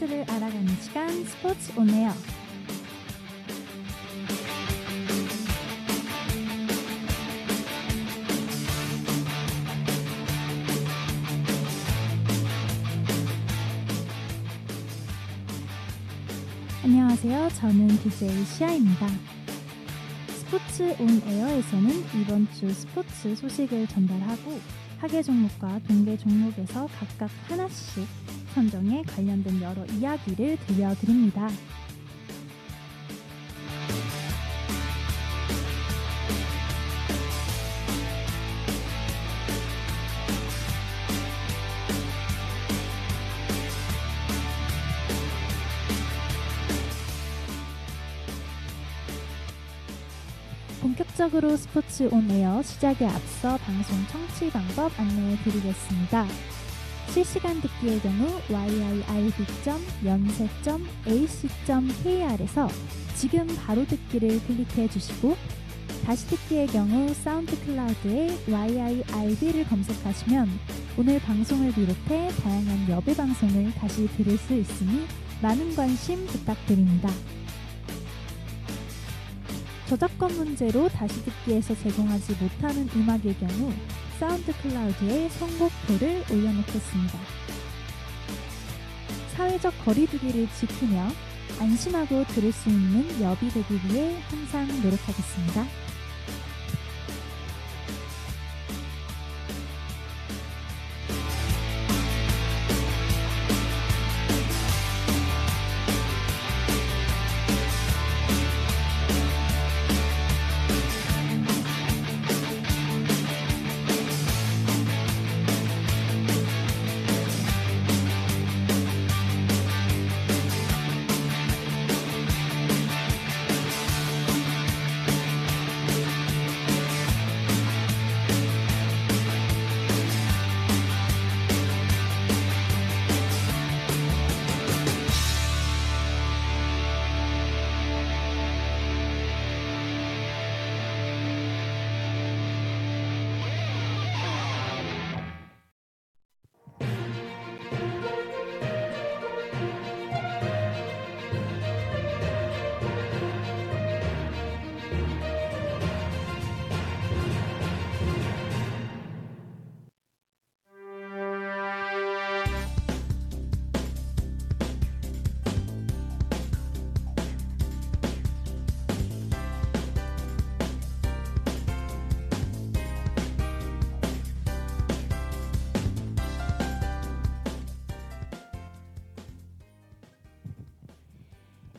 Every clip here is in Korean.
스포츠를 알아가는 시간 스포츠 온에어. 안녕하세요. 저는 DJ 시아입니다. 스포츠 온 에어에서는 이번 주 스포츠 소식을 전달하고 하계 종목과 동계 종목에서 각각 하나씩 선정에 관련된 여러 이야기를 들려드립니다. 본격적으로 스포츠 온 에어 시작에 앞서 방송 청취 방법 안내해 드리겠습니다. 실시간 듣기의 경우 yirb.연세.ac.kr에서 지금 바로 듣기를 클릭해 주시고 다시 듣기의 경우 사운드 클라우드에 yirb를 검색하시면 오늘 방송을 비롯해 다양한 여배 방송을 다시 들을 수 있으니 많은 관심 부탁드립니다. 저작권 문제로 다시 듣기에서 제공하지 못하는 음악의 경우 사운드 클라우드에 선곡표를 올려놓겠습니다. 사회적 거리두기를 지키며 안심하고 들을 수 있는 여비 되기 위해 항상 노력하겠습니다.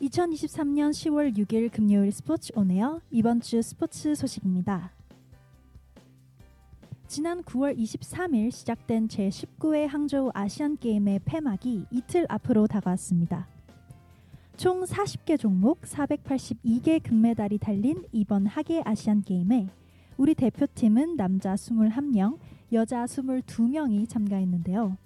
(2023년 10월 6일) 금요일 스포츠 온에어 이번 주 스포츠 소식입니다. 지난 9월 23일 시작된 제19회 항저우 아시안 게임의 폐막이 이틀 앞으로 다가왔습니다. 총 40개 종목 482개 금메달이 달린 이번 하계 아시안 게임에 우리 대표팀은 남자 21명, 여자 22명이 참가했는데요.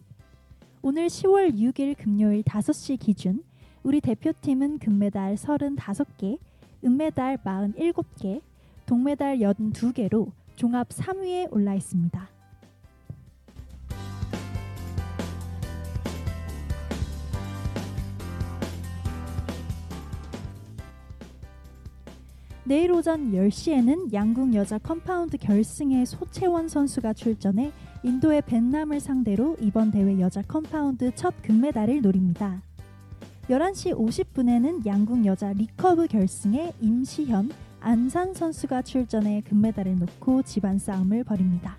오늘 10월 6일 금요일 5시 기준 우리 대표팀은 금메달 35개, 은메달 47개, 동메달 82개로 종합 3위에 올라 있습니다. 내일 오전 10시에는 양궁 여자 컴파운드 결승에 소채원 선수가 출전해 인도의 벤남을 상대로 이번 대회 여자 컴파운드 첫 금메달을 노립니다. 11시 50분에는 양궁 여자 리커브 결승에 임시현, 안산 선수가 출전해 금메달을 놓고 집안 싸움을 벌입니다.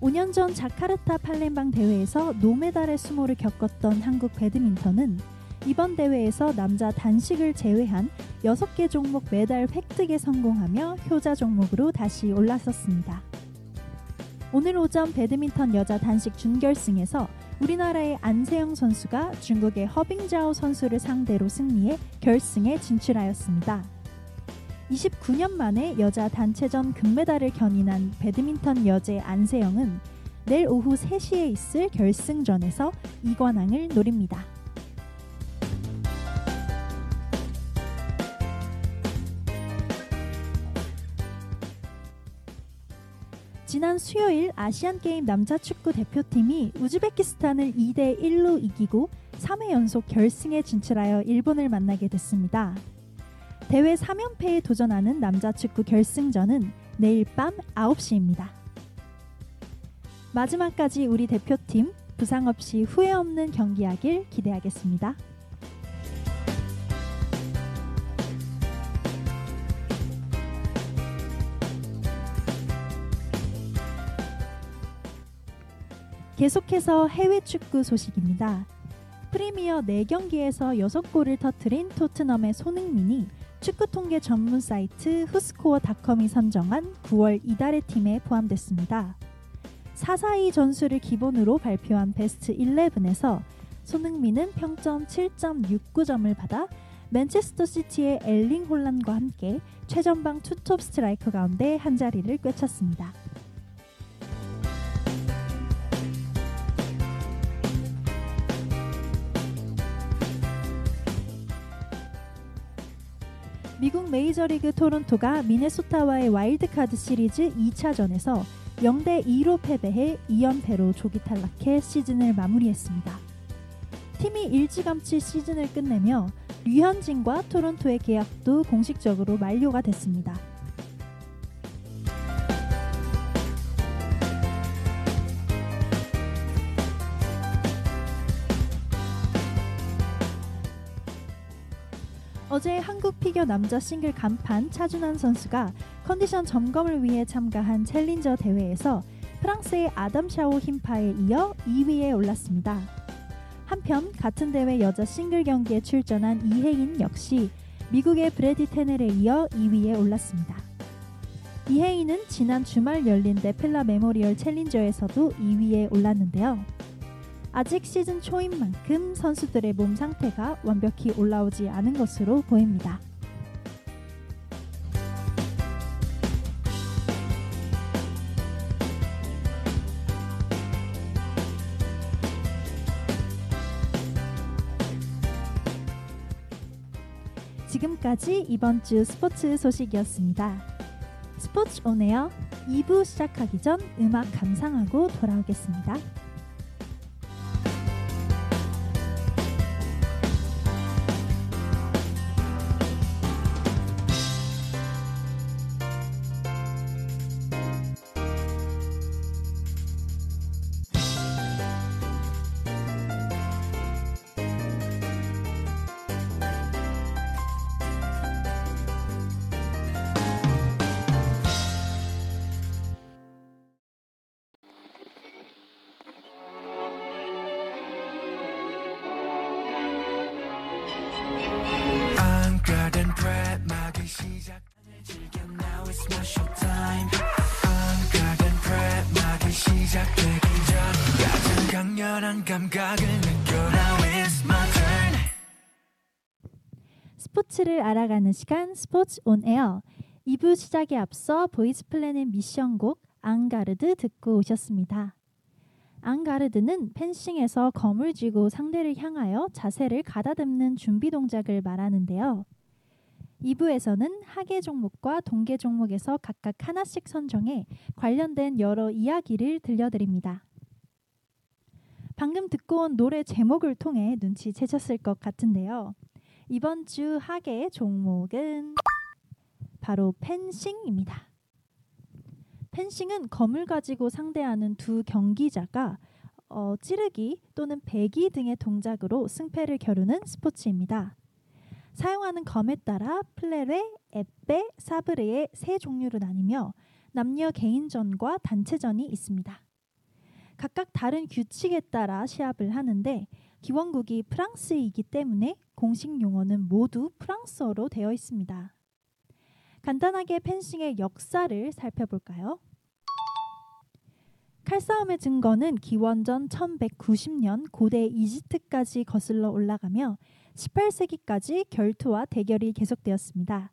5년 전 자카르타 팔렘방 대회에서 노메달의 수모를 겪었던 한국 배드민턴은 이번 대회에서 남자 단식을 제외한 6개 종목 메달 획득에 성공하며 효자 종목으로 다시 올라섰습니다. 오늘 오전 배드민턴 여자 단식 준결승에서 우리나라의 안세영 선수가 중국의 허빙자오 선수를 상대로 승리해 결승에 진출하였습니다. 29년 만에 여자 단체전 금메달을 견인한 배드민턴 여제 안세영은 내일 오후 3시에 있을 결승전에서 이관왕을 노립니다. 지난 수요일 아시안 게임 남자 축구 대표팀이 우즈베키스탄을 2대 1로 이기고 3회 연속 결승에 진출하여 일본을 만나게 됐습니다. 대회 3연패에 도전하는 남자 축구 결승전은 내일 밤 9시입니다. 마지막까지 우리 대표팀 부상 없이 후회 없는 경기하길 기대하겠습니다. 계속해서 해외 축구 소식입니다. 프리미어 4경기에서 6골을 터트린 토트넘의 손흥민이 축구 통계 전문 사이트 후스코어닷컴이 선정한 9월 이달의 팀에 포함됐습니다. 442 전술을 기본으로 발표한 베스트 11에서 손흥민은 평점 7.69점을 받아 맨체스터 시티의 엘링 홀란과 함께 최전방 투톱 스트라이커 가운데 한 자리를 꿰찼습니다. 미국 메이저리그 토론토가 미네소타와의 와일드카드 시리즈 2차전에서 0대 2로 패배해 2연패로 조기 탈락해 시즌을 마무리했습니다. 팀이 일찌감치 시즌을 끝내며 류현진과 토론토의 계약도 공식적으로 만료가 됐습니다. 어제 한국 피겨 남자 싱글 간판 차준환 선수가 컨디션 점검을 위해 참가한 챌린저 대회에서 프랑스의 아담 샤오 힘파에 이어 2위에 올랐습니다. 한편 같은 대회 여자 싱글 경기에 출전한 이해인 역시 미국의 브래디 테넬에 이어 2위에 올랐습니다. 이해인은 지난 주말 열린 네펠라 메모리얼 챌린저에서도 2위에 올랐는데요. 아직 시즌 초인 만큼 선수들의 몸 상태가 완벽히 올라오지 않은 것으로 보입니다. 지금까지 이번 주 스포츠 소식이었습니다. 스포츠 온에어 2부 시작하기 전 음악 감상하고 돌아오겠습니다. 스포츠를 알아가는 시간 스포츠 온 에어 2부 시작에 앞서 보이즈 플래닛의 미션곡 앙가르드 듣고 오셨습니다. 앙가르드는 펜싱에서 검을 쥐고 상대를 향하여 자세를 가다듬는 준비 동작을 말하는데요. 2부에서는 하계 종목과 동계 종목에서 각각 하나씩 선정해 관련된 여러 이야기를 들려드립니다. 방금 듣고 온 노래 제목을 통해 눈치채셨을 것 같은데요. 이번 주 하계 종목은 바로 펜싱입니다. 펜싱은 검을 가지고 상대하는 두 경기자가 어, 찌르기 또는 배기 등의 동작으로 승패를 겨루는 스포츠입니다. 사용하는 검에 따라 플레레, 에페, 사브레의 세 종류로 나뉘며 남녀 개인전과 단체전이 있습니다. 각각 다른 규칙에 따라 시합을 하는데 기원국이 프랑스이기 때문에 공식 용어는 모두 프랑스어로 되어 있습니다. 간단하게 펜싱의 역사를 살펴볼까요? 칼싸움의 증거는 기원전 1190년 고대 이집트까지 거슬러 올라가며 18세기까지 결투와 대결이 계속되었습니다.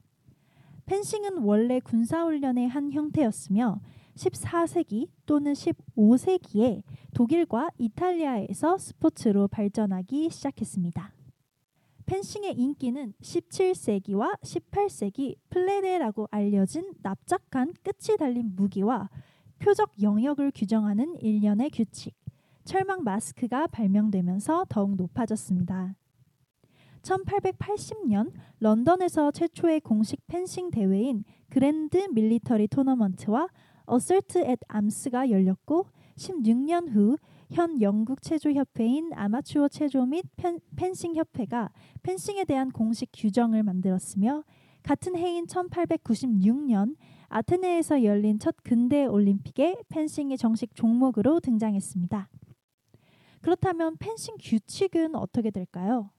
펜싱은 원래 군사훈련의 한 형태였으며 14세기 또는 15세기에 독일과 이탈리아에서 스포츠로 발전하기 시작했습니다. 펜싱의 인기는 17세기와 18세기 플레레라고 알려진 납작한 끝이 달린 무기와 표적 영역을 규정하는 일련의 규칙, 철망 마스크가 발명되면서 더욱 높아졌습니다. 1880년 런던에서 최초의 공식 펜싱 대회인 그랜드 밀리터리 토너먼트와 어설트 앳 암스가 열렸고 16년 후 현 영국 체조 협회인 아마추어 체조 및 펜싱 협회가 펜싱에 대한 공식 규정을 만들었으며 같은 해인 1896년 아테네에서 열린 첫 근대 올림픽에 펜싱이 정식 종목으로 등장했습니다. 그렇다면 펜싱 규칙은 어떻게 될까요?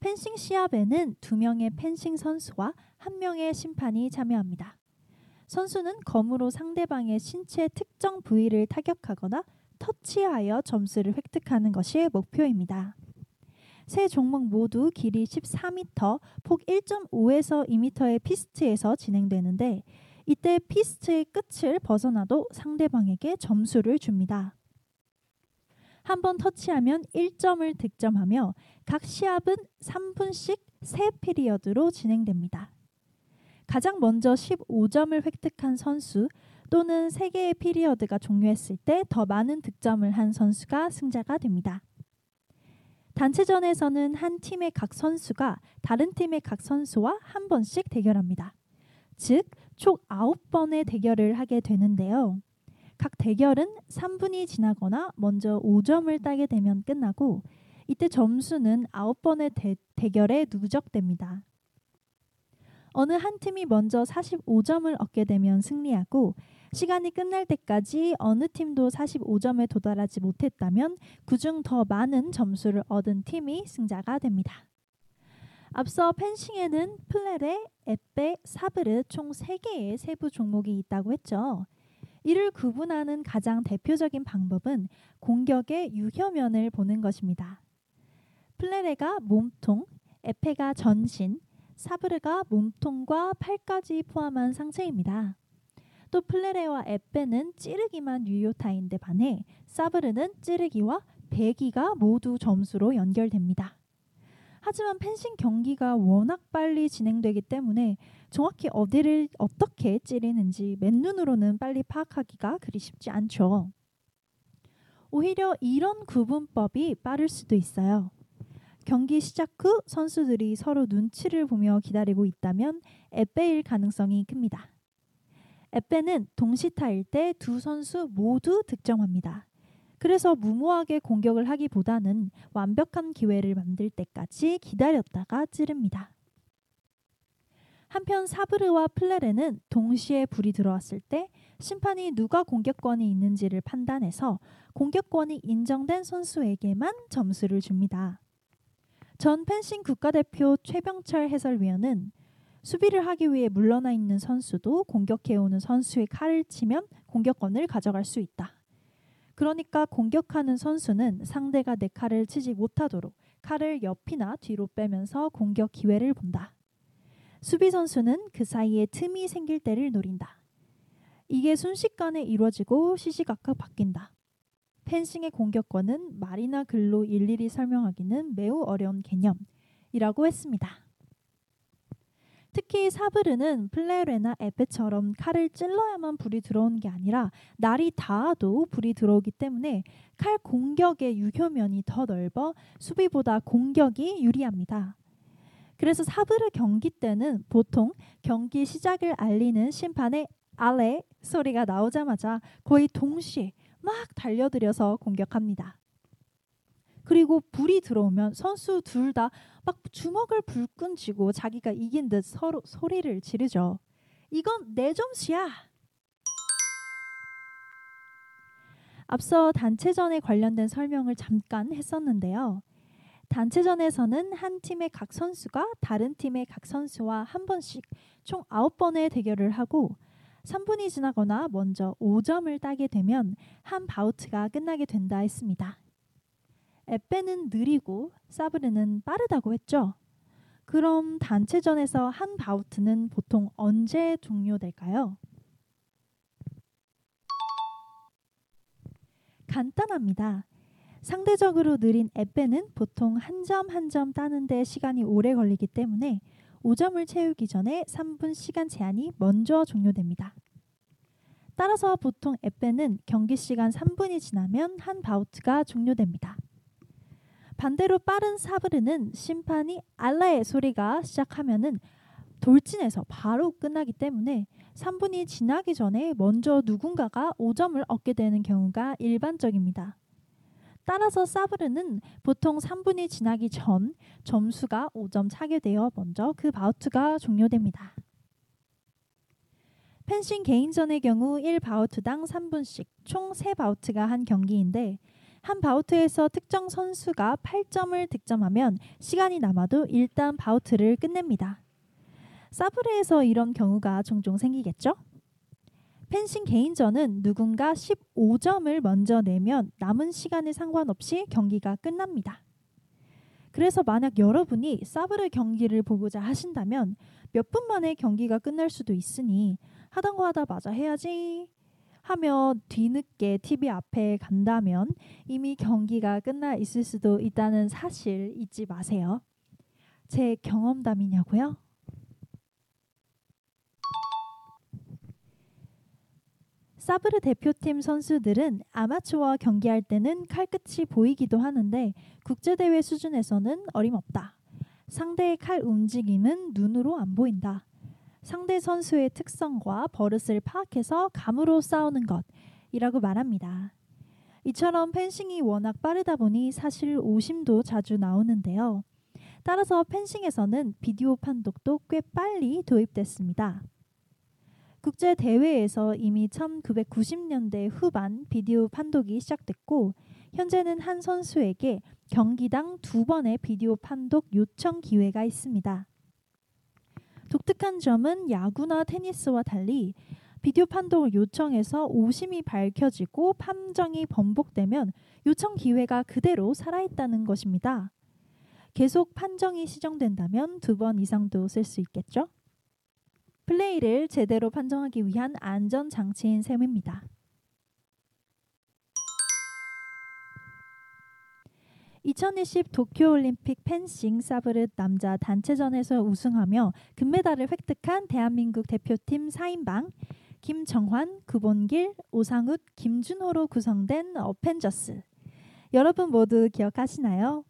펜싱 시합에는 두 명의 펜싱 선수와 한 명의 심판이 참여합니다. 선수는 검으로 상대방의 신체 특정 부위를 타격하거나 터치하여 점수를 획득하는 것이 목표입니다. 세 종목 모두 길이 14m, 폭 1.5에서 2m의 피스트에서 진행되는데 이때 피스트의 끝을 벗어나도 상대방에게 점수를 줍니다. 한 번 터치하면 1점을 득점하며 각 시합은 3분씩 3피리어드로 진행됩니다. 가장 먼저 15점을 획득한 선수 또는 3개의 피리어드가 종료했을 때 더 많은 득점을 한 선수가 승자가 됩니다. 단체전에서는 한 팀의 각 선수가 다른 팀의 각 선수와 한 번씩 대결합니다. 즉, 총 9번의 대결을 하게 되는데요. 각 대결은 3분이 지나거나 먼저 5점을 따게 되면 끝나고 이때 점수는 9번의 대, 대결에 누적됩니다. 어느 한 팀이 먼저 45점을 얻게 되면 승리하고 시간이 끝날 때까지 어느 팀도 45점에 도달하지 못했다면 그중 더 많은 점수를 얻은 팀이 승자가 됩니다. 앞서 펜싱에는 플레레, 에페, 사브르 총 3개의 세부 종목이 있다고 했죠. 이를 구분하는 가장 대표적인 방법은 공격의 유효면을 보는 것입니다. 플레레가 몸통, 에페가 전신, 사브르가 몸통과 팔까지 포함한 상체입니다. 또 플레레와 에페는 찌르기만 유효타인데 반해 사브르는 찌르기와 배기가 모두 점수로 연결됩니다. 하지만 펜싱 경기가 워낙 빨리 진행되기 때문에 정확히 어디를 어떻게 찌르는지 맨눈으로는 빨리 파악하기가 그리 쉽지 않죠. 오히려 이런 구분법이 빠를 수도 있어요. 경기 시작 후 선수들이 서로 눈치를 보며 기다리고 있다면 에페일 가능성이 큽니다. 에페는 동시타일 때 두 선수 모두 득점합니다. 그래서 무모하게 공격을 하기보다는 완벽한 기회를 만들 때까지 기다렸다가 찌릅니다. 한편 사브르와 플레레는 동시에 불이 들어왔을 때 심판이 누가 공격권이 있는지를 판단해서 공격권이 인정된 선수에게만 점수를 줍니다. 전 펜싱 국가대표 최병철 해설위원은 수비를 하기 위해 물러나 있는 선수도 공격해오는 선수의 칼을 치면 공격권을 가져갈 수 있다. 그러니까 공격하는 선수는 상대가 내 칼을 치지 못하도록 칼을 옆이나 뒤로 빼면서 공격 기회를 본다. 수비 선수는 그 사이에 틈이 생길 때를 노린다. 이게 순식간에 이루어지고 시시각각 바뀐다. 펜싱의 공격권은 말이나 글로 일일이 설명하기는 매우 어려운 개념이라고 했습니다. 특히 사브르는 플레레나 에페처럼 칼을 찔러야만 불이 들어오는 게 아니라 날이 닿아도 불이 들어오기 때문에 칼 공격의 유효면이 더 넓어 수비보다 공격이 유리합니다. 그래서 사브르 경기 때는 보통 경기 시작을 알리는 심판의 알레 소리가 나오자마자 거의 동시에 막 달려들여서 공격합니다. 그리고 불이 들어오면 선수 둘 다 막 주먹을 불끈 쥐고 자기가 이긴 듯 서로 소리를 지르죠. 이건 내 점수야. 앞서 단체전에 관련된 설명을 잠깐 했었는데요. 단체전에서는 한 팀의 각 선수가 다른 팀의 각 선수와 한 번씩 총 9번의 대결을 하고 3분이 지나거나 먼저 5점을 따게 되면 한 바우트가 끝나게 된다 했습니다. 에페는 느리고 사브르는 빠르다고 했죠. 그럼 단체전에서 한 바우트는 보통 언제 종료될까요? 간단합니다. 상대적으로 느린 에페는 보통 한 점 한 점 따는데 시간이 오래 걸리기 때문에 5점을 채우기 전에 3분 시간 제한이 먼저 종료됩니다. 따라서 보통 에페는 경기 시간 3분이 지나면 한 바우트가 종료됩니다. 반대로 빠른 사브르는 심판이 알라의 소리가 시작하면은 돌진해서 바로 끝나기 때문에 3분이 지나기 전에 먼저 누군가가 5점을 얻게 되는 경우가 일반적입니다. 따라서 사브르는 보통 3분이 지나기 전 점수가 5점 차게 되어 먼저 그 바우트가 종료됩니다. 펜싱 개인전의 경우 1바우트당 3분씩 총 3바우트가 한 경기인데 한 바우트에서 특정 선수가 8점을 득점하면 시간이 남아도 일단 바우트를 끝냅니다. 사브레에서 이런 경우가 종종 생기겠죠? 펜싱 개인전은 누군가 15점을 먼저 내면 남은 시간에 상관없이 경기가 끝납니다. 그래서 만약 여러분이 사브르 경기를 보고자 하신다면 몇 분 만에 경기가 끝날 수도 있으니 하던 거 하다 마자 해야지 하며 뒤늦게 TV 앞에 간다면 이미 경기가 끝나 있을 수도 있다는 사실 잊지 마세요. 제 경험담이냐고요? 사브르 대표팀 선수들은 아마추어 경기할 때는 칼끝이 보이기도 하는데 국제대회 수준에서는 어림없다. 상대의 칼 움직임은 눈으로 안 보인다. 상대 선수의 특성과 버릇을 파악해서 감으로 싸우는 것이라고 말합니다. 이처럼 펜싱이 워낙 빠르다 보니 사실 오심도 자주 나오는데요. 따라서 펜싱에서는 비디오 판독도 꽤 빨리 도입됐습니다. 국제 대회에서 이미 1990년대 후반 비디오 판독이 시작됐고 현재는 한 선수에게 경기당 두 번의 비디오 판독 요청 기회가 있습니다. 독특한 점은 야구나 테니스와 달리 비디오 판독을 요청해서 오심이 밝혀지고 판정이 번복되면 요청 기회가 그대로 살아있다는 것입니다. 계속 판정이 시정된다면 두 번 이상도 쓸 수 있겠죠? 플레이를 제대로 판정하기 위한 안전 장치인 셈입니다. 2020 도쿄올림픽 펜싱 사브르 남자 단체전에서 우승하며 금메달을 획득한 대한민국 대표팀 4인방 김정환, 구본길, 오상욱, 김준호로 구성된 어펜저스. 여러분 모두 기억하시나요?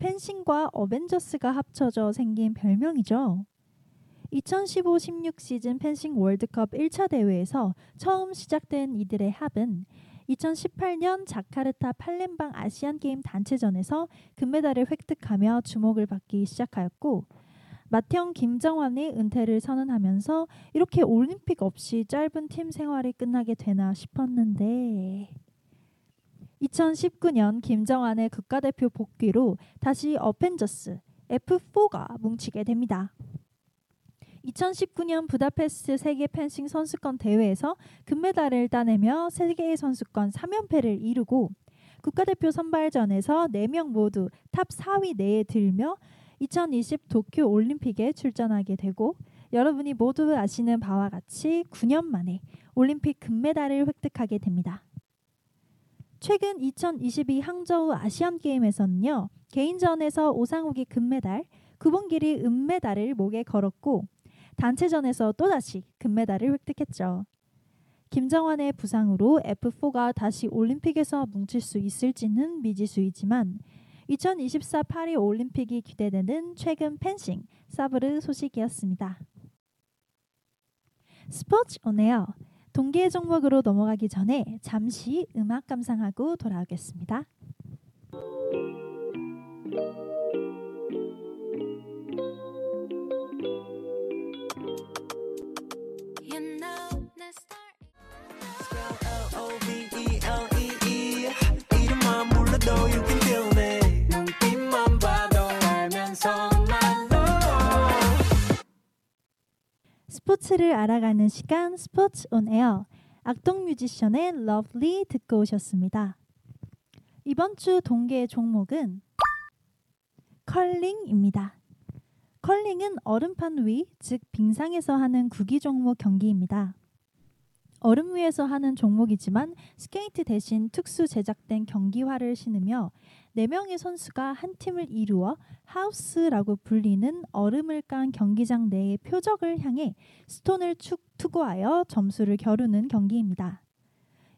펜싱과 어벤져스가 합쳐져 생긴 별명이죠. 2015-16 시즌 펜싱 월드컵 1차 대회에서 처음 시작된 이들의 합은 2018년 자카르타 팔렘방 아시안 게임 단체전에서 금메달을 획득하며 주목을 받기 시작하였고 맏형 김정환이 은퇴를 선언하면서 이렇게 올림픽 없이 짧은 팀 생활이 끝나게 되나 싶었는데 2019년 김정환의 국가대표 복귀로 다시 어펜저스 F4가 뭉치게 됩니다. 2019년 부다페스트 세계 펜싱 선수권 대회에서 금메달을 따내며 세계 선수권 3연패를 이루고 국가대표 선발전에서 4명 모두 탑 4위 내에 들며 2020 도쿄 올림픽에 출전하게 되고 여러분이 모두 아시는 바와 같이 9년 만에 올림픽 금메달을 획득하게 됩니다. 최근 2022 항저우 아시안 게임에서는요. 개인전에서 오상욱이 금메달, 구본길이 은메달을 목에 걸었고 단체전에서 또다시 금메달을 획득했죠. 김정환의 부상으로 F4가 다시 올림픽에서 뭉칠 수 있을지는 미지수이지만 2024 파리 올림픽이 기대되는 최근 펜싱 사브르 소식이었습니다. 스포츠 오네요. 동계 종목으로 넘어가기 전에 잠시 음악 감상하고 돌아오겠습니다. 스포츠를 알아가는 시간 스포츠 온 에어 악동 뮤지션의 Love Lee 듣고 오셨습니다. 이번 주 동계 종목은 컬링입니다. 컬링은 얼음판 위, 즉 빙상에서 하는 구기 종목 경기입니다. 얼음 위에서 하는 종목이지만 스케이트 대신 특수 제작된 경기화를 신으며 4명의 선수가 한 팀을 이루어 하우스라고 불리는 얼음을 깐 경기장 내의 표적을 향해 스톤을 축 투구하여 점수를 겨루는 경기입니다.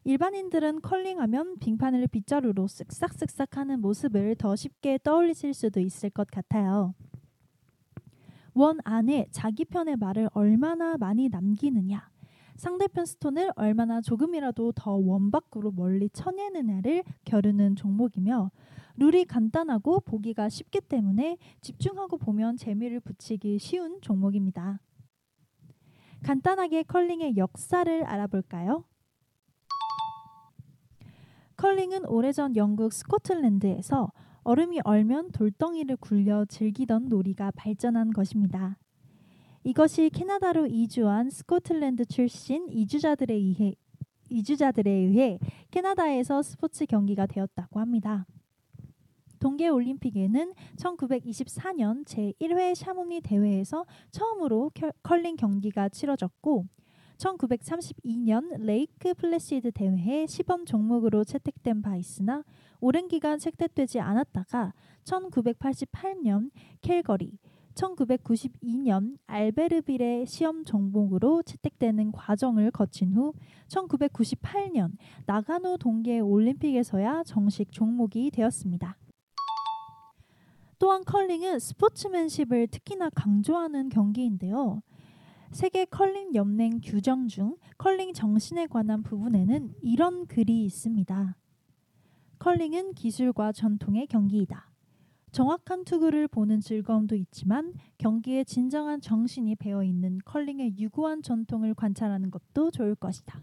일반인들은 컬링하면 빙판을 빗자루로 쓱싹쓱싹 하는 모습을 더 쉽게 떠올리실 수도 있을 것 같아요. 원 안에 자기 편의 말을 얼마나 많이 남기느냐, 상대편 스톤을 얼마나 조금이라도 더 원 밖으로 멀리 쳐내느냐를 겨루는 종목이며 룰이 간단하고 보기가 쉽기 때문에 집중하고 보면 재미를 붙이기 쉬운 종목입니다. 간단하게 컬링의 역사를 알아볼까요? 컬링은 오래전 영국 스코틀랜드에서 얼음이 얼면 돌덩이를 굴려 즐기던 놀이가 발전한 것입니다. 이것이 캐나다로 이주한 스코틀랜드 출신 이주자들에 의해 이주자들에 의해 캐나다에서 스포츠 경기가 되었다고 합니다. 동계 올림픽에는 1924년 제1회 샤모니 대회에서 처음으로 컬링 경기가 치러졌고 1932년 레이크 플래시드 대회에 시범 종목으로 채택된 바 있으나 오랜 기간 채택되지 않았다가 1988년 캘거리 1992년 알베르빌의 시범 종목으로 채택되는 과정을 거친 후 1998년 나가노 동계 올림픽에서야 정식 종목이 되었습니다. 또한 컬링은 스포츠맨십을 특히나 강조하는 경기인데요. 세계 컬링 연맹 규정 중 컬링 정신에 관한 부분에는 이런 글이 있습니다. 컬링은 기술과 전통의 경기이다. 정확한 투구를 보는 즐거움도 있지만 경기에 진정한 정신이 배어 있는 컬링의 유구한 전통을 관찰하는 것도 좋을 것이다.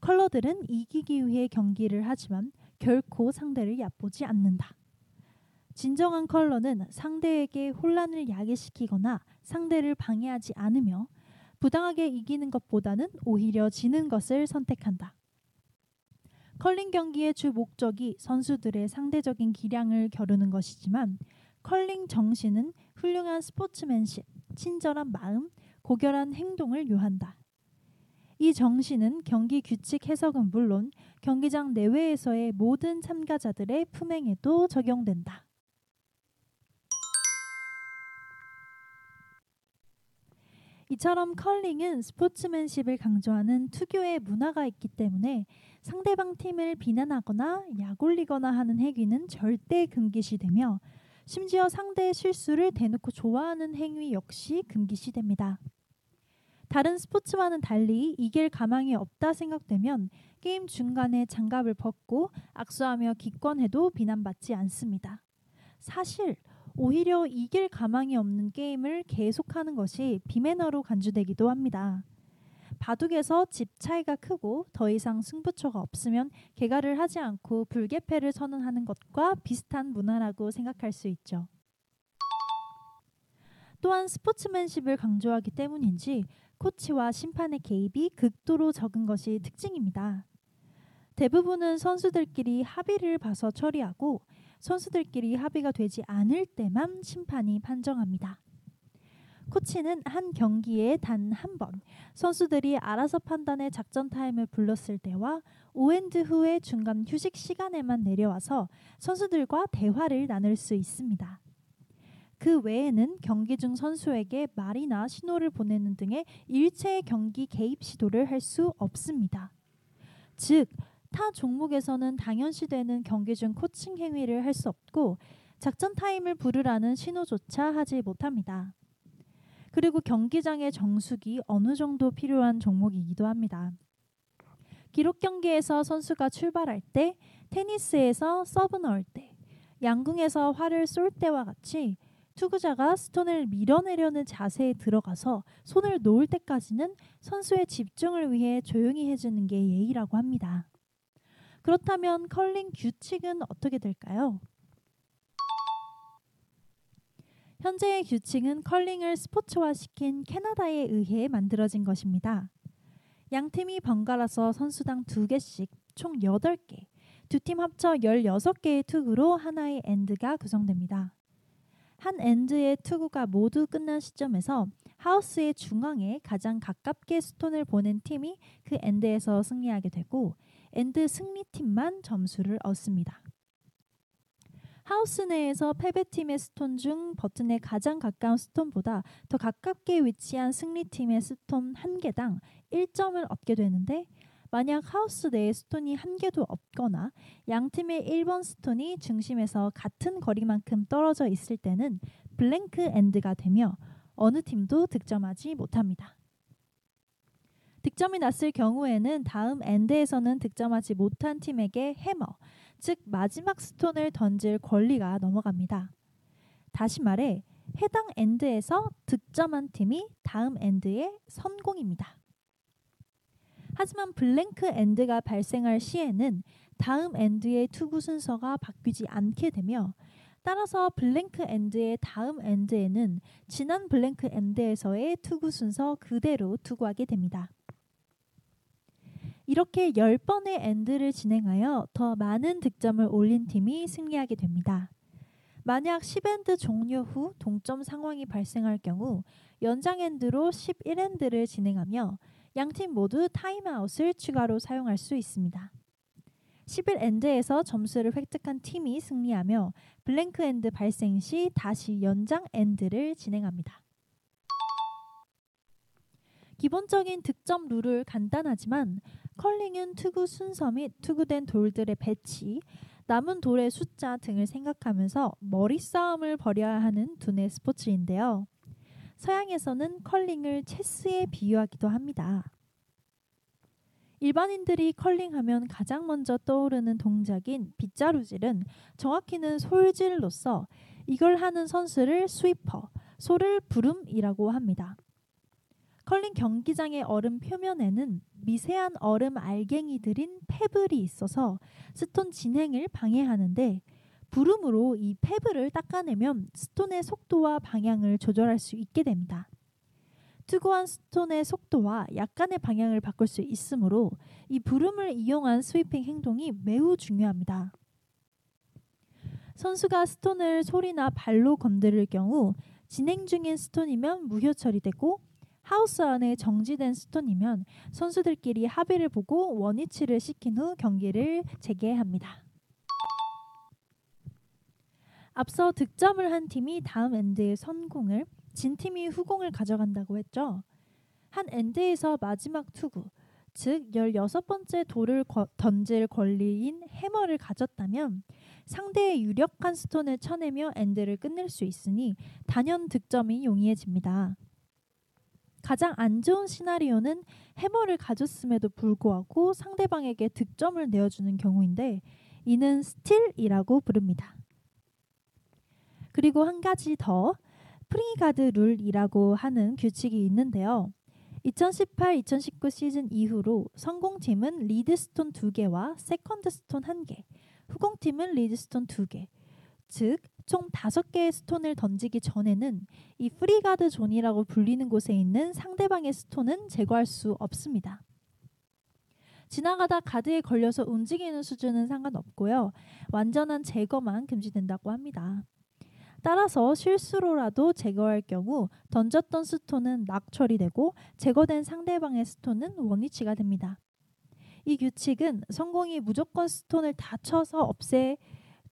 컬러들은 이기기 위해 경기를 하지만 결코 상대를 얕보지 않는다. 진정한 컬러는 상대에게 혼란을 야기시키거나 상대를 방해하지 않으며 부당하게 이기는 것보다는 오히려 지는 것을 선택한다. 컬링 경기의 주 목적이 선수들의 상대적인 기량을 겨루는 것이지만 컬링 정신은 훌륭한 스포츠맨십, 친절한 마음, 고결한 행동을 요한다. 이 정신은 경기 규칙 해석은 물론 경기장 내외에서의 모든 참가자들의 품행에도 적용된다. 이처럼 컬링은 스포츠맨십을 강조하는 특유의 문화가 있기 때문에 상대방 팀을 비난하거나 약올리거나 하는 행위는 절대 금기시되며 심지어 상대의 실수를 대놓고 좋아하는 행위 역시 금기시됩니다. 다른 스포츠와는 달리 이길 가망이 없다 생각되면 게임 중간에 장갑을 벗고 악수하며 기권해도 비난받지 않습니다. 사실 오히려 이길 가망이 없는 게임을 계속하는 것이 비매너로 간주되기도 합니다. 바둑에서 집 차이가 크고 더 이상 승부처가 없으면 개가를 하지 않고 불개패를 선언하는 것과 비슷한 문화라고 생각할 수 있죠. 또한 스포츠맨십을 강조하기 때문인지 코치와 심판의 개입이 극도로 적은 것이 특징입니다. 대부분은 선수들끼리 합의를 봐서 처리하고 선수들끼리 합의가 되지 않을 때만 심판이 판정합니다. 코치는 한 경기에 단 한 번 선수들이 알아서 판단해 작전 타임을 불렀을 때와 5엔드 후의 중간 휴식 시간에만 내려와서 선수들과 대화를 나눌 수 있습니다. 그 외에는 경기 중 선수에게 말이나 신호를 보내는 등의 일체의 경기 개입 시도를 할 수 없습니다. 즉, 타 종목에서는 당연시되는 경기 중 코칭 행위를 할 수 없고 작전 타임을 부르라는 신호조차 하지 못합니다. 그리고 경기장의 정숙이 어느 정도 필요한 종목이기도 합니다. 기록 경기에서 선수가 출발할 때, 테니스에서 서브 넣을 때, 양궁에서 활을 쏠 때와 같이 투구자가 스톤을 밀어내려는 자세에 들어가서 손을 놓을 때까지는 선수의 집중을 위해 조용히 해주는 게 예의라고 합니다. 그렇다면 컬링 규칙은 어떻게 될까요? 현재의 규칙은 컬링을 스포츠화시킨 캐나다에 의해 만들어진 것입니다. 양 팀이 번갈아서 선수당 2개씩 총 8개, 두 팀 합쳐 16개의 투구로 하나의 엔드가 구성됩니다. 한 엔드의 투구가 모두 끝난 시점에서 하우스의 중앙에 가장 가깝게 스톤을 보낸 팀이 그 엔드에서 승리하게 되고 엔드 승리팀만 점수를 얻습니다. 하우스 내에서 패배팀의 스톤 중 버튼에 가장 가까운 스톤보다 더 가깝게 위치한 승리팀의 스톤 한 개당 1점을 얻게 되는데 만약 하우스 내에 스톤이 한 개도 없거나 양 팀의 1번 스톤이 중심에서 같은 거리만큼 떨어져 있을 때는 블랭크 엔드가 되며 어느 팀도 득점하지 못합니다. 득점이 났을 경우에는 다음 엔드에서는 득점하지 못한 팀에게 해머, 즉 마지막 스톤을 던질 권리가 넘어갑니다. 다시 말해 해당 엔드에서 득점한 팀이 다음 엔드의 선공입니다. 하지만 블랭크 엔드가 발생할 시에는 다음 엔드의 투구 순서가 바뀌지 않게 되며 따라서 블랭크 엔드의 다음 엔드에는 지난 블랭크 엔드에서의 투구 순서 그대로 투구하게 됩니다. 이렇게 10번의 엔드를 진행하여 더 많은 득점을 올린 팀이 승리하게 됩니다. 만약 10엔드 종료 후 동점 상황이 발생할 경우 연장 엔드로 11엔드를 진행하며 양 팀 모두 타임아웃을 추가로 사용할 수 있습니다. 11엔드에서 점수를 획득한 팀이 승리하며 블랭크 엔드 발생 시 다시 연장 엔드를 진행합니다. 기본적인 득점 룰은 간단하지만 컬링은 투구 순서 및 투구된 돌들의 배치, 남은 돌의 숫자 등을 생각하면서 머리 싸움을 벌여야 하는 두뇌 스포츠인데요. 서양에서는 컬링을 체스에 비유하기도 합니다. 일반인들이 컬링하면 가장 먼저 떠오르는 동작인 빗자루질은 정확히는 솔질로서 이걸 하는 선수를 스위퍼, 솔을 브룸이라고 합니다. 컬링 경기장의 얼음 표면에는 미세한 얼음 알갱이들인 페블이 있어서 스톤 진행을 방해하는데 브룸으로 이 페블을 닦아내면 스톤의 속도와 방향을 조절할 수 있게 됩니다. 투구한 스톤의 속도와 약간의 방향을 바꿀 수 있으므로 이 브룸을 이용한 스위핑 행동이 매우 중요합니다. 선수가 스톤을 솔이나 발로 건드릴 경우 진행 중인 스톤이면 무효 처리되고 하우스 안에 정지된 스톤이면 선수들끼리 합의를 보고 원위치를 시킨 후 경기를 재개합니다. 앞서 득점을 한 팀이 다음 엔드의 선공을 진 팀이 후공을 가져간다고 했죠. 한 엔드에서 마지막 투구, 즉 16번째 돌을 거, 던질 권리인 해머를 가졌다면 상대의 유력한 스톤을 쳐내며 엔드를 끝낼 수 있으니 단연 득점이 용이해집니다. 가장 안 좋은 시나리오는 해머를 가졌음에도 불구하고 상대방에게 득점을 내어주는 경우인데 이는 스틸이라고 부릅니다. 그리고 한 가지 더 프리가드 룰이라고 하는 규칙이 있는데요. 2018-2019 시즌 이후로 선공팀은 리드스톤 2개와 세컨드 스톤 1개, 후공팀은 리드스톤 2개, 즉 총 5개의 스톤을 던지기 전에는 이 프리가드 존이라고 불리는 곳에 있는 상대방의 스톤은 제거할 수 없습니다. 지나가다 가드에 걸려서 움직이는 수준은 상관없고요. 완전한 제거만 금지된다고 합니다. 따라서 실수로라도 제거할 경우 던졌던 스톤은 낙 처리되고 제거된 상대방의 스톤은 원위치가 됩니다. 이 규칙은 선공이 무조건 스톤을 다 쳐서 없애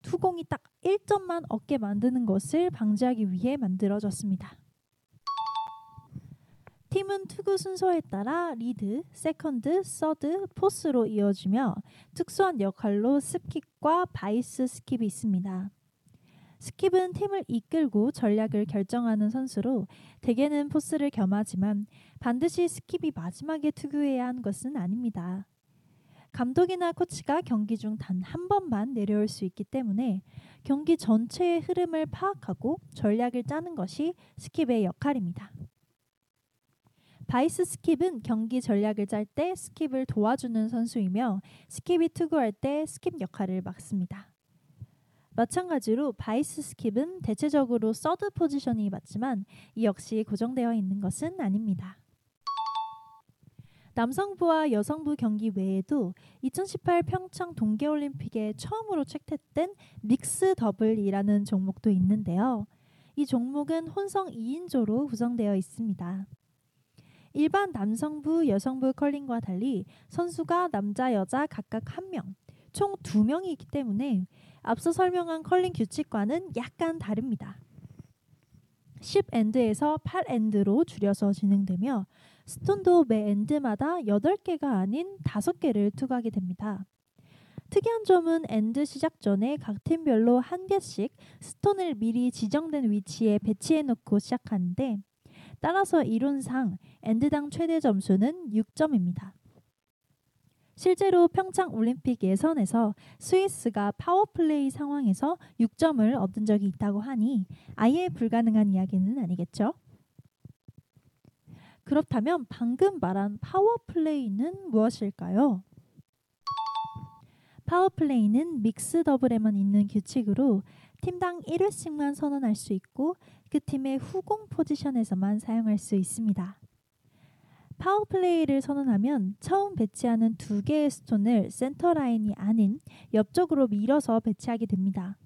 후공이 딱 1점만 얻게 만드는 것을 방지하기 위해 만들어졌습니다. 팀은 투구 순서에 따라 리드, 세컨드, 서드, 포스로 이어지며 특수한 역할로 스킵과 바이스 스킵이 있습니다. 스킵은 팀을 이끌고 전략을 결정하는 선수로 대개는 포스를 겸하지만 반드시 스킵이 마지막에 투구해야 하는 것은 아닙니다. 감독이나 코치가 경기 중 단 한 번만 내려올 수 있기 때문에 경기 전체의 흐름을 파악하고 전략을 짜는 것이 스킵의 역할입니다. 바이스 스킵은 경기 전략을 짤 때 스킵을 도와주는 선수이며 스킵이 투구할 때 스킵 역할을 맡습니다. 마찬가지로 바이스 스킵은 대체적으로 서드 포지션이 맡지만 이 역시 고정되어 있는 것은 아닙니다. 남성부와 여성부 경기 외에도 2018 평창 동계올림픽에 처음으로 채택된 믹스 더블이라는 종목도 있는데요. 이 종목은 혼성 2인조로 구성되어 있습니다. 일반 남성부, 여성부 컬링과 달리 선수가 남자, 여자 각각 1명, 총 2명이기 때문에 앞서 설명한 컬링 규칙과는 약간 다릅니다. 10엔드에서 8엔드로 줄여서 진행되며 스톤도 매 엔드마다 8개가 아닌 5개를 투구하게 됩니다. 특이한 점은 엔드 시작 전에 각 팀별로 한 개씩 스톤을 미리 지정된 위치에 배치해 놓고 시작하는데 따라서 이론상 엔드당 최대 점수는 6점입니다. 실제로 평창 올림픽 예선에서 스위스가 파워플레이 상황에서 6점을 얻은 적이 있다고 하니 아예 불가능한 이야기는 아니겠죠? 그렇다면 방금 말한 파워플레이는 무엇일까요? 파워플레이는 믹스 더블에만 있는 규칙으로 팀당 1회씩만 선언할 수 있고 그 팀의 후공 포지션에서만 사용할 수 있습니다. 파워플레이를 선언하면 처음 배치하는 두 개의 스톤을 센터 라인이 아닌 옆쪽으로 밀어서 배치하게 됩니다.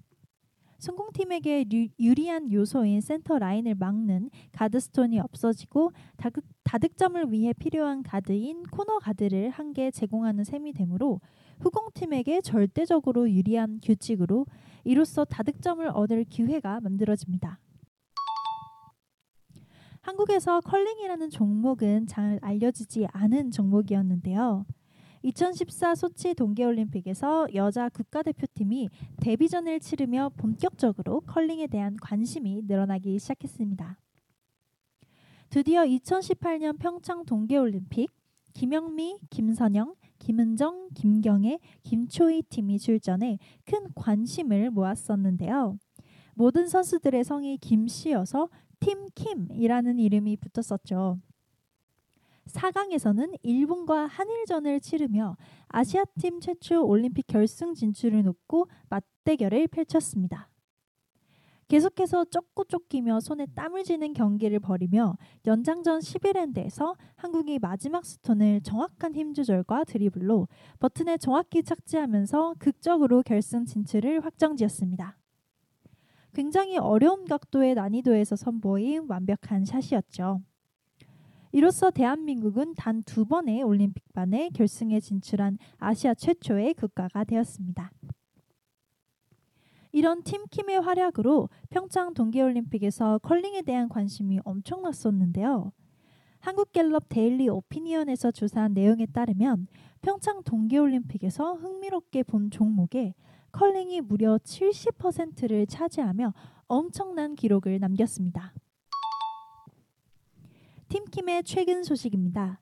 선공팀에게 유리한 요소인 센터 라인을 막는 가드 스톤이 없어지고 다득, 다득점을 위해 필요한 가드인 코너 가드를 한 개 제공하는 셈이 되므로 후공팀에게 절대적으로 유리한 규칙으로 이로써 다득점을 얻을 기회가 만들어집니다. 한국에서 컬링이라는 종목은 잘 알려지지 않은 종목이었는데요. 2014 소치 동계올림픽에서 여자 국가대표팀이 데뷔전을 치르며 본격적으로 컬링에 대한 관심이 늘어나기 시작했습니다. 드디어 2018년 평창 동계올림픽 김영미, 김선영, 김은정, 김경애, 김초희 팀이 출전해 큰 관심을 모았었는데요. 모든 선수들의 성이 김씨여서 팀 킴이라는 이름이 붙었었죠. 4강에서는 일본과 한일전을 치르며 아시아팀 최초 올림픽 결승 진출을 놓고 맞대결을 펼쳤습니다. 계속해서 쫓고 쫓기며 손에 땀을 쥐는 경기를 벌이며 연장전 11엔드에서 한국이 마지막 스톤을 정확한 힘 조절과 드리블로 버튼에 정확히 착지하면서 극적으로 결승 진출을 확정지었습니다. 굉장히 어려운 각도의 난이도에서 선보인 완벽한 샷이었죠. 이로써 대한민국은 단 두 번의 올림픽 만에 결승에 진출한 아시아 최초의 국가가 되었습니다. 이런 팀킴의 활약으로 평창 동계올림픽에서 컬링에 대한 관심이 엄청났었는데요. 한국갤럽 데일리 오피니언에서 조사한 내용에 따르면 평창 동계올림픽에서 흥미롭게 본 종목에 컬링이 무려 70%를 차지하며 엄청난 기록을 남겼습니다. 팀킴의 최근 소식입니다.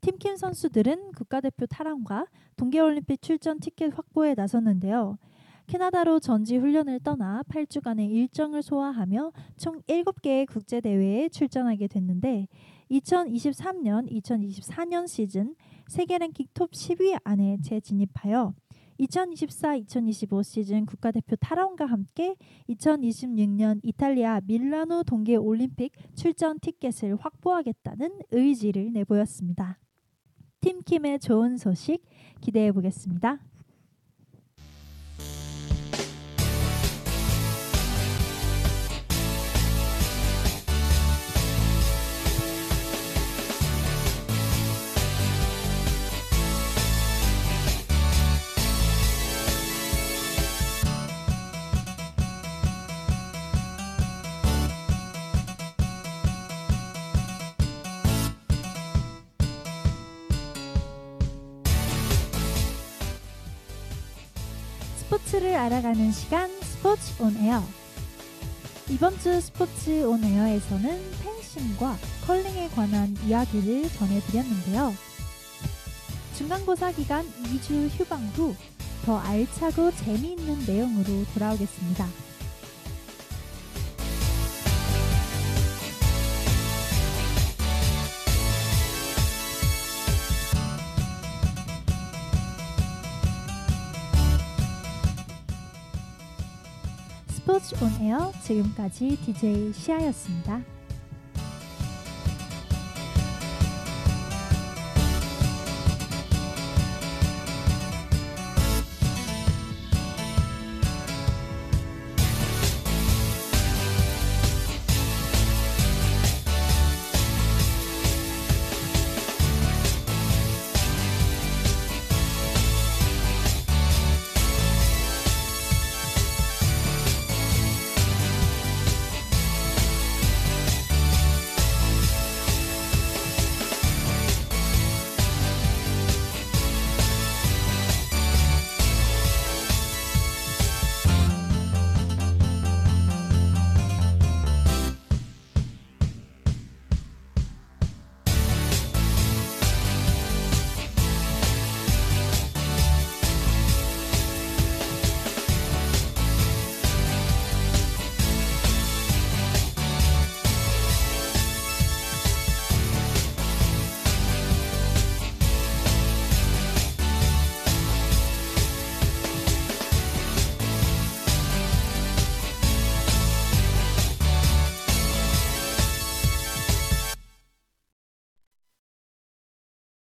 팀킴 선수들은 국가대표 탈환과 동계올림픽 출전 티켓 확보에 나섰는데요. 캐나다로 전지 훈련을 떠나 8주간의 일정을 소화하며 총 7개의 국제 대회에 출전하게 됐는데 2023년, 2024년 시즌 세계 랭킹 톱 10위 안에 재진입하여 2024-2025 시즌 국가대표 탈원과 함께 2026년 이탈리아 밀라노 동계 올림픽 출전 티켓을 확보하겠다는 의지를 내보였습니다. 팀킴의 좋은 소식 기대해 보겠습니다. 스포츠를 알아가는 시간 스포츠 온 에어. 이번 주 스포츠 온 에어에서는 펜싱과 컬링에 관한 이야기를 전해드렸는데요. 중간고사 기간 2주 휴방 후 더 알차고 재미있는 내용으로 돌아오겠습니다. 지금까지 DJ 시아였습니다.